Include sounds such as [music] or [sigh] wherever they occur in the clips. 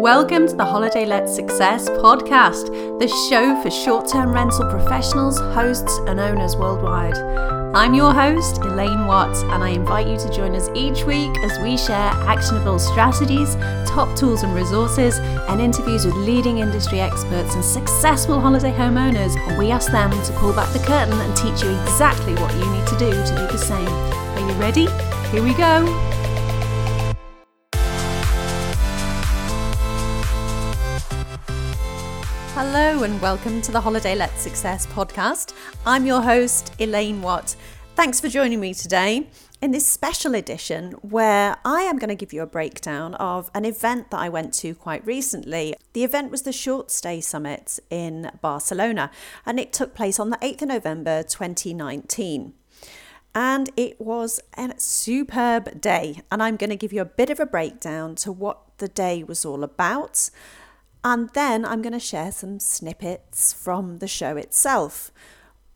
Welcome to the Holiday Let Success podcast, the show for short term rental professionals, hosts, and owners worldwide. I'm your host, Elaine Watts, and I invite you to join us each week as we share actionable strategies, top tools and resources, and interviews with leading industry experts and successful holiday homeowners. We ask them to pull back the curtain and teach you exactly what you need to do to do the same. Are you ready? Here we go. Hello and welcome to the Holiday Let Success podcast. I'm your host, Elaine Watt. Thanks for joining me today in this special edition where I am going to give you a breakdown of an event that I went to quite recently. The event was the Short Stay Summit in Barcelona and it took place on the 8th of November 2019 and it was a superb day. And I'm going to give you a bit of a breakdown to what the day was all about and then I'm going to share some snippets from the show itself.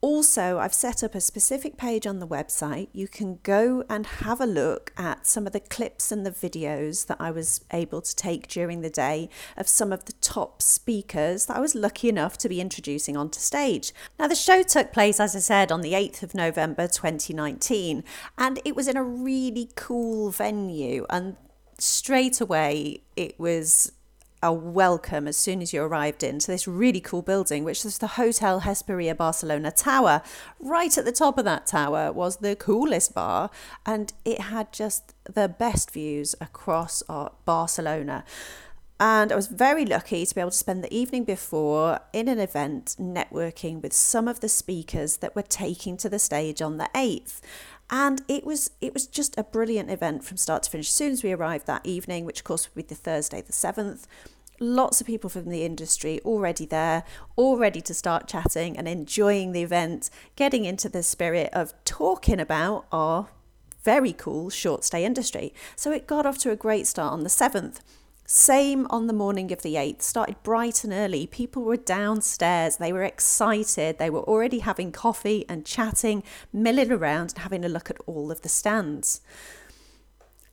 Also, I've set up a specific page on the website. You can go and have a look at some of the clips and the videos that I was able to take during the day of some of the top speakers that I was lucky enough to be introducing onto stage. Now, the show took place, as I said, on the 8th of November 2019, and it was in a really cool venue. And straight away, it was welcome as soon as you arrived into this really cool building, which is the Hotel Hesperia Barcelona Tower. Right at the top of that tower was the coolest bar, and it had just the best views across uh, Barcelona. And I was very lucky to be able to spend the evening before in an event networking with some of the speakers that were taking to the stage on the 8th and it was it was just a brilliant event from start to finish. As soon as we arrived that evening, which of course would be the Thursday the seventh, lots of people from the industry already there, all ready to start chatting and enjoying the event, getting into the spirit of talking about our very cool short stay industry. So it got off to a great start on the 7th. Same on the morning of the 8th, started bright and early. People were downstairs, they were excited, they were already having coffee and chatting, milling around and having a look at all of the stands.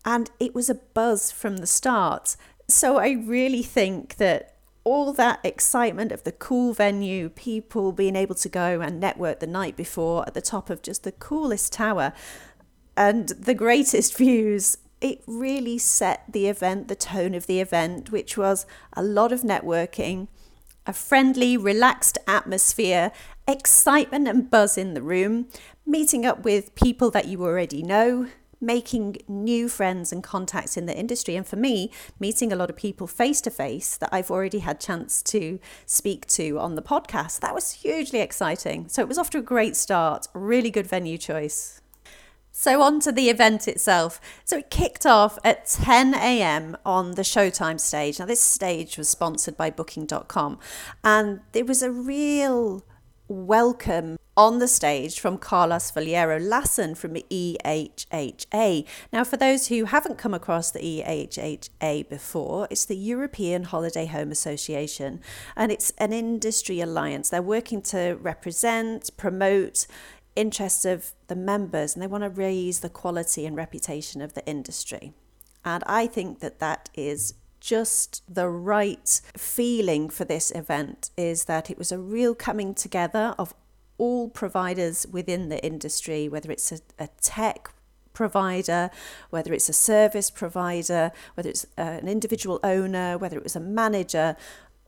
And it was a buzz from the start. So I really think that all that excitement of the cool venue, people being able to go and network the night before at the top of just the coolest tower and the greatest [laughs] views, it really set the event, the tone of the event, which was a lot of networking, a friendly, relaxed atmosphere, excitement and buzz in the room, meeting up with people that you already know, making new friends and contacts in the industry. And for me, meeting a lot of people face to face that I've already had chance to speak to on the podcast. That was hugely exciting. So it was off to a great start. Really good venue choice. So, on to the event itself. So, it kicked off at 10 a.m. on the Showtime stage. Now, this stage was sponsored by Booking.com, and there was a real welcome on the stage from Carlos Valiero Lassen from EHHA. Now, for those who haven't come across the EHHA before, it's the European Holiday Home Association and it's an industry alliance. They're working to represent, promote interests of the members and they want to raise the quality and reputation of the industry. And I think that that is just the right feeling for this event is that it was a real coming together of all providers within the industry, whether it's a, a tech provider, whether it's a service provider, whether it's uh, an individual owner, whether it was a manager,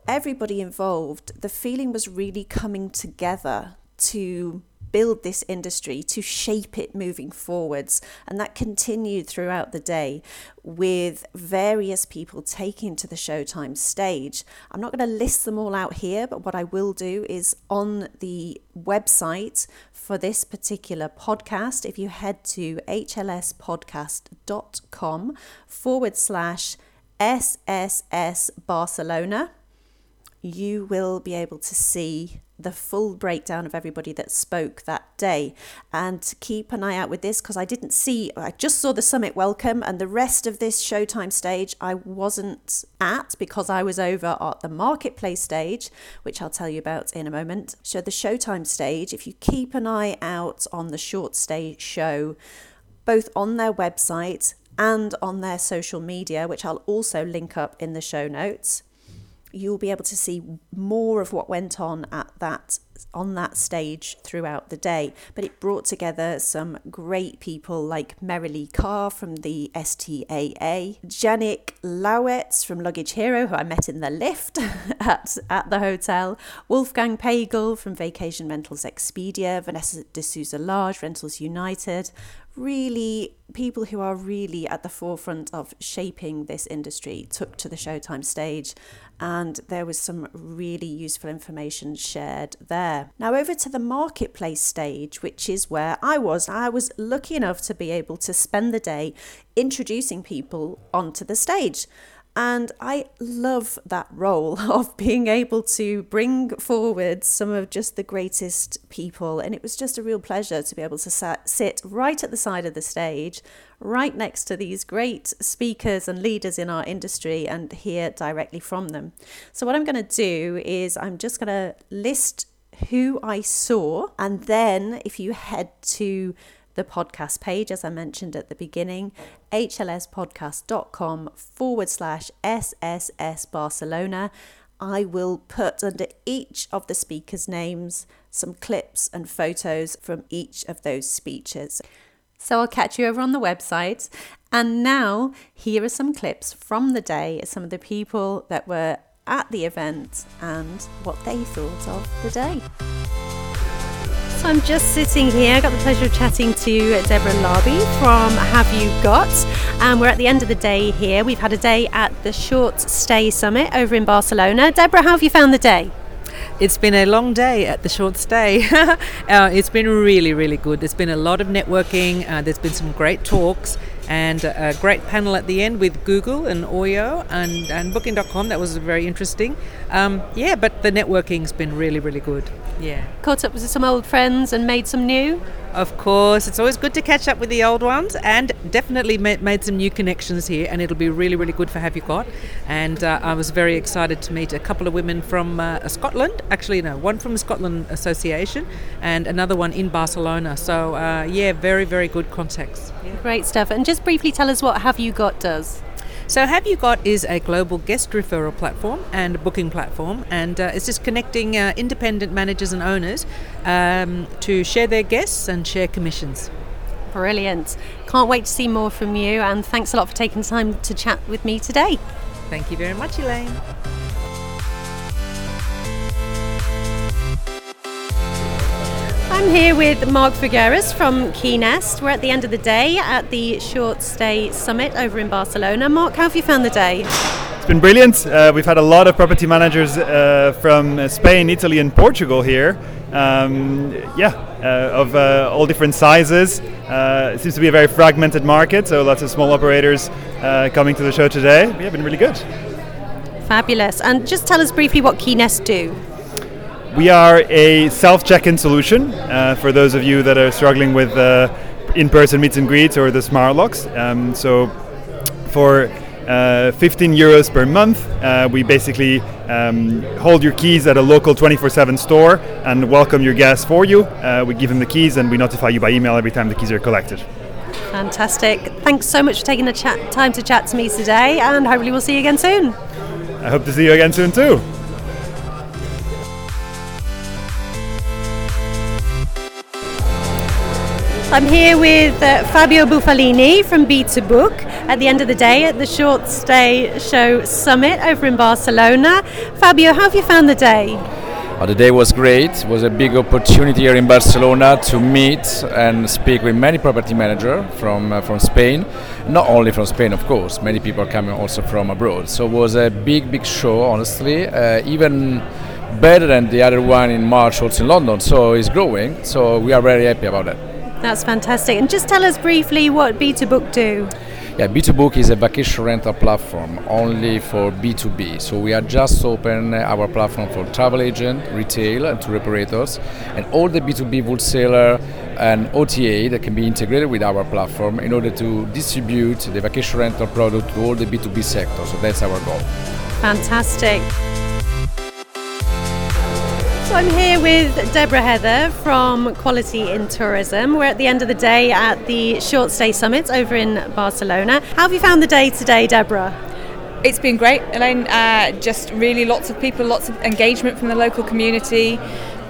everybody involved, the feeling was really coming together to build this industry, to shape it moving forwards. And that continued throughout the day with various people taking to the Showtime stage. I'm not going to list them all out here, but what I will do is on the website for this particular podcast, if you head to hlspodcast.com forward slash SSS Barcelona, you will be able to see the full breakdown of everybody that spoke that day. And to keep an eye out with this because I didn't see, I just saw the summit welcome, and the rest of this Showtime stage I wasn't at because I was over at the marketplace stage, which I'll tell you about in a moment. So, the Showtime stage, if you keep an eye out on the short stay show, both on their website and on their social media, which I'll also link up in the show notes, you'll be able to see more of what went on at that on that stage throughout the day. But it brought together some great people like Merilee Karr from the STAA, Janik Lawetz from Luggage Hero, who I met in the lift [laughs] at, at the hotel, Wolfgang Pagel from Vacation Rentals Expedia, Vanessa de Souza Lage, Rentals United, really people who are really at the forefront of shaping this industry took to the Showtime stage and there was some really useful information shared there. Now, over to the marketplace stage, which is where I was. I was lucky enough to be able to spend the day introducing people onto the stage. And I love that role [laughs] of being able to bring forward some of just the greatest people. And it was just a real pleasure to be able to sit right at the side of the stage, right next to these great speakers and leaders in our industry and hear directly from them. So, what I'm going to do is I'm just going to list who I saw. And then if you head to the podcast page, as I mentioned at the beginning, hlspodcast.com forward slash SSS Barcelona. I will put under each of the speakers' names some clips and photos from each of those speeches. So I'll catch you over on the website. And now, here are some clips from the day, some of the people that were at the event and what they thought of the day. So I'm just sitting here. I got the pleasure of chatting to Deborah Larby from Have You Got? And we're at the end of the day here. We've had a day at the Short Stay Summit over in Barcelona. Deborah, how have you found the day? It's been a long day at the short stay. [laughs] uh, it's been really, really good. There's been a lot of networking. Uh, there's been some great talks and a great panel at the end with Google and Oyo and, and Booking.com. That was very interesting. Um, yeah, but the networking's been really, really good. Yeah. Caught up with some old friends and made some new? Of course, it's always good to catch up with the old ones, and definitely made some new connections here. And it'll be really, really good for Have You Got. And uh, I was very excited to meet a couple of women from uh, Scotland. Actually, no, one from the Scotland Association, and another one in Barcelona. So uh, yeah, very, very good contacts. Great stuff. And just briefly tell us what Have You Got does. So, Have You Got is a global guest referral platform and booking platform, and uh, it's just connecting uh, independent managers and owners um, to share their guests and share commissions. Brilliant. Can't wait to see more from you, and thanks a lot for taking time to chat with me today. Thank you very much, Elaine. I'm here with Mark Figueres from Keynest. We're at the end of the day at the Short Stay Summit over in Barcelona. Mark, how have you found the day? It's been brilliant. Uh, we've had a lot of property managers uh, from Spain, Italy, and Portugal here. Um, yeah, uh, of uh, all different sizes. Uh, it seems to be a very fragmented market, so lots of small operators uh, coming to the show today. Yeah, been really good. Fabulous. And just tell us briefly what Keynest do. We are a self check in solution uh, for those of you that are struggling with uh, in person meets and greets or the smart locks. Um, so, for uh, 15 euros per month, uh, we basically um, hold your keys at a local 24 7 store and welcome your guests for you. Uh, we give them the keys and we notify you by email every time the keys are collected. Fantastic. Thanks so much for taking the chat, time to chat to me today, and hopefully, we'll see you again soon. I hope to see you again soon, too. I'm here with uh, Fabio Bufalini from B2Book at the end of the day at the Short Stay Show Summit over in Barcelona. Fabio, how have you found the day? Uh, the day was great. It was a big opportunity here in Barcelona to meet and speak with many property managers from uh, from Spain. Not only from Spain, of course. Many people are coming also from abroad. So it was a big, big show, honestly. Uh, even better than the other one in March, also in London. So it's growing. So we are very happy about that. That's fantastic. And just tell us briefly what B2Book do. Yeah, B2Book is a vacation rental platform only for B2B. So we are just open our platform for travel agent, retail, and tour operators, and all the B2B wholesaler and OTA that can be integrated with our platform in order to distribute the vacation rental product to all the B2B sector. So that's our goal. Fantastic. So I'm here with Deborah Heather from Quality in Tourism. We're at the end of the day at the Short Stay Summit over in Barcelona. How have you found the day today, Deborah? It's been great, Elaine. Uh, just really lots of people, lots of engagement from the local community,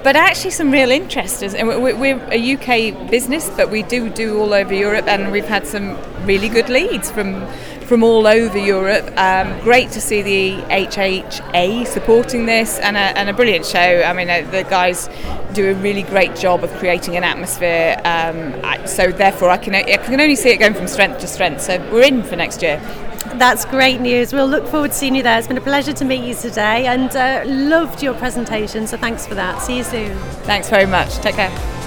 but actually some real interest. And we're a UK business, but we do do all over Europe, and we've had some really good leads from from all over Europe. Um, great to see the HHA supporting this and a, and a brilliant show. I mean, uh, the guys do a really great job of creating an atmosphere. Um, so therefore, I can I can only see it going from strength to strength. So we're in for next year. That's great news. We'll look forward to seeing you there. It's been a pleasure to meet you today and uh, loved your presentation. So thanks for that. See you soon. Thanks very much. Take care.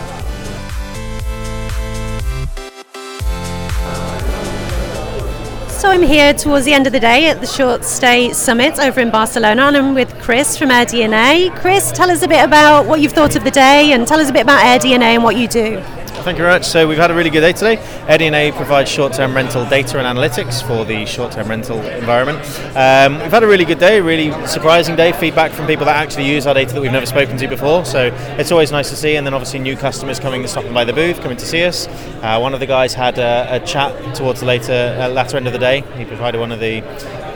So I'm here towards the end of the day at the Short Stay Summit over in Barcelona, and I'm with Chris from AirDNA. Chris, tell us a bit about what you've thought of the day, and tell us a bit about AirDNA and what you do. Thank you very much. So we've had a really good day today. AirDNA provides short-term rental data and analytics for the short-term rental environment. Um, we've had a really good day, really surprising day. Feedback from people that actually use our data that we've never spoken to before. So it's always nice to see. And then obviously new customers coming to stop by the booth, coming to see us. Uh, one of the guys had a, a chat towards the later uh, latter end of the day. He provided one of the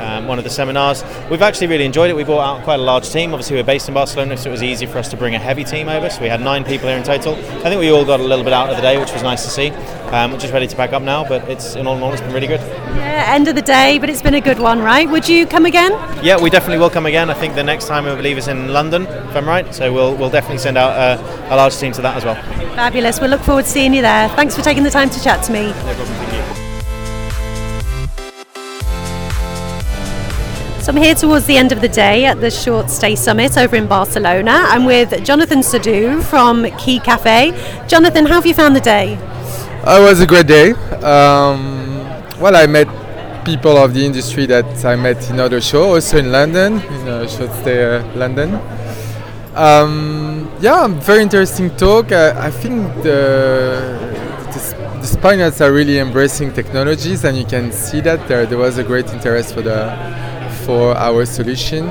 um, one of the seminars. We've actually really enjoyed it. We brought out quite a large team. Obviously, we're based in Barcelona, so it was easy for us to bring a heavy team over. So we had nine people here in total. I think we all got a little bit out of the day, which was nice to see. Um, we're just ready to pack up now, but it's in all in all, it's been really good. Yeah, end of the day, but it's been a good one, right? Would you come again? Yeah, we definitely will come again. I think the next time I believe is in London, if I'm right. So we'll we'll definitely send out a, a large team to that as well. Fabulous. We'll look forward to seeing you there. Thanks for taking the time to chat to me. No problem. I'm here towards the end of the day at the Short Stay Summit over in Barcelona. I'm with Jonathan Sadu from Key Cafe. Jonathan, how have you found the day? Uh, it was a great day. Um, well, I met people of the industry that I met in other shows, also in London, in uh, Short Stay uh, London. Um, yeah, very interesting talk. I, I think the, the, the Spaniards are really embracing technologies, and you can see that there, there was a great interest for the for our solution.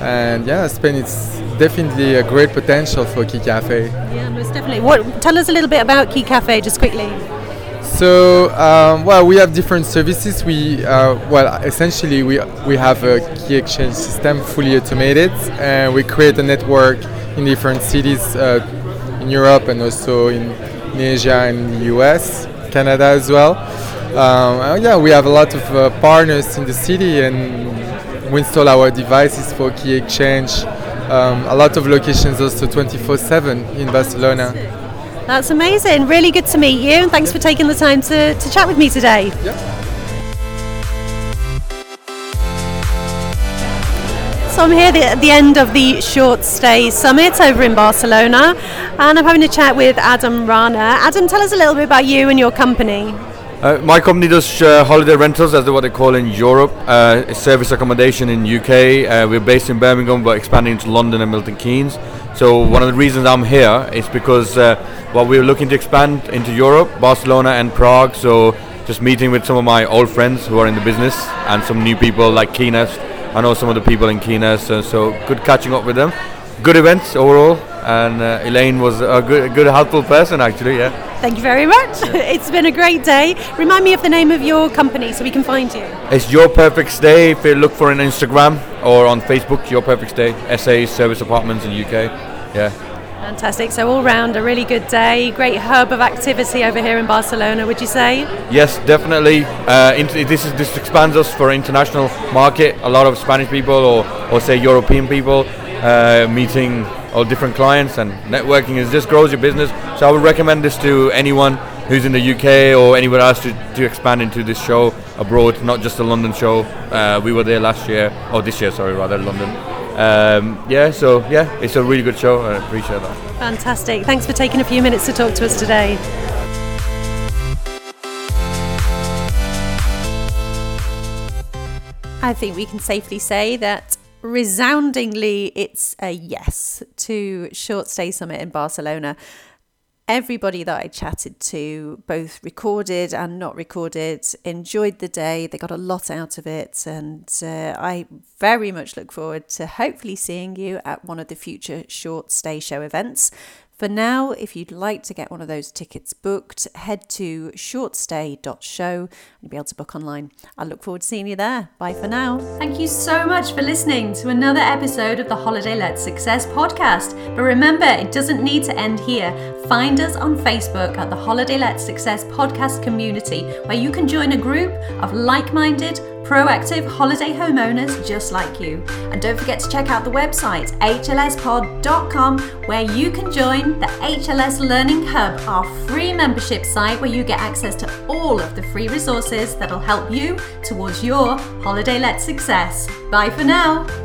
And yeah, Spain is definitely a great potential for Key Cafe. Yeah, most definitely. What? Tell us a little bit about Key Cafe, just quickly. So, um, well, we have different services. We, uh, well, essentially, we we have a key exchange system fully automated, and we create a network in different cities uh, in Europe and also in, in Asia and the US, Canada as well. Um, yeah, we have a lot of uh, partners in the city, and we install our devices for key exchange. Um, a lot of locations also 24/7 in Barcelona. That's amazing. Really good to meet you, and thanks for taking the time to, to chat with me today. Yeah. So I'm here at the end of the Short Stay Summit over in Barcelona, and I'm having a chat with Adam Rana. Adam, tell us a little bit about you and your company. Uh, my company does uh, holiday rentals, as what they call in Europe. Uh, service accommodation in UK. Uh, we're based in Birmingham, but expanding to London and Milton Keynes. So one of the reasons I'm here is because uh, well, we're looking to expand into Europe, Barcelona and Prague. So just meeting with some of my old friends who are in the business and some new people like Keynest. I know some of the people in Keynest, uh, so good catching up with them. Good events overall, and uh, Elaine was a good, a good, helpful person actually. Yeah. Thank you very much. [laughs] it's been a great day. Remind me of the name of your company so we can find you. It's Your Perfect Stay. If you look for on Instagram or on Facebook, Your Perfect Stay. SA Service Apartments in UK. Yeah. Fantastic. So all round a really good day. Great hub of activity over here in Barcelona. Would you say? Yes, definitely. Uh, this is this expands us for international market. A lot of Spanish people or or say European people uh, meeting all different clients and networking is just grows your business. So I would recommend this to anyone who's in the UK or anywhere else to, to expand into this show abroad, not just the London show. Uh, we were there last year, or this year, sorry, rather London. Um, yeah, so yeah, it's a really good show. I appreciate that. Fantastic. Thanks for taking a few minutes to talk to us today. I think we can safely say that resoundingly it's a yes to Short Stay Summit in Barcelona. everybody that I chatted to, both recorded and not recorded, enjoyed the day. They got a lot out of it. And uh, I very much look forward to hopefully seeing you at one of the future short stay show events. For now, if you'd like to get one of those tickets booked, head to shortstay.show and be able to book online. I look forward to seeing you there. Bye for now. Thank you so much for listening to another episode of the Holiday Let Success podcast. But remember, it doesn't need to end here. Find us on Facebook at the Holiday Let Success podcast community, where you can join a group of like minded, proactive holiday homeowners just like you. And don't forget to check out the website hlspod.com where you can join the HLS Learning Hub, our free membership site where you get access to all of the free resources that'll help you towards your holiday let success. Bye for now.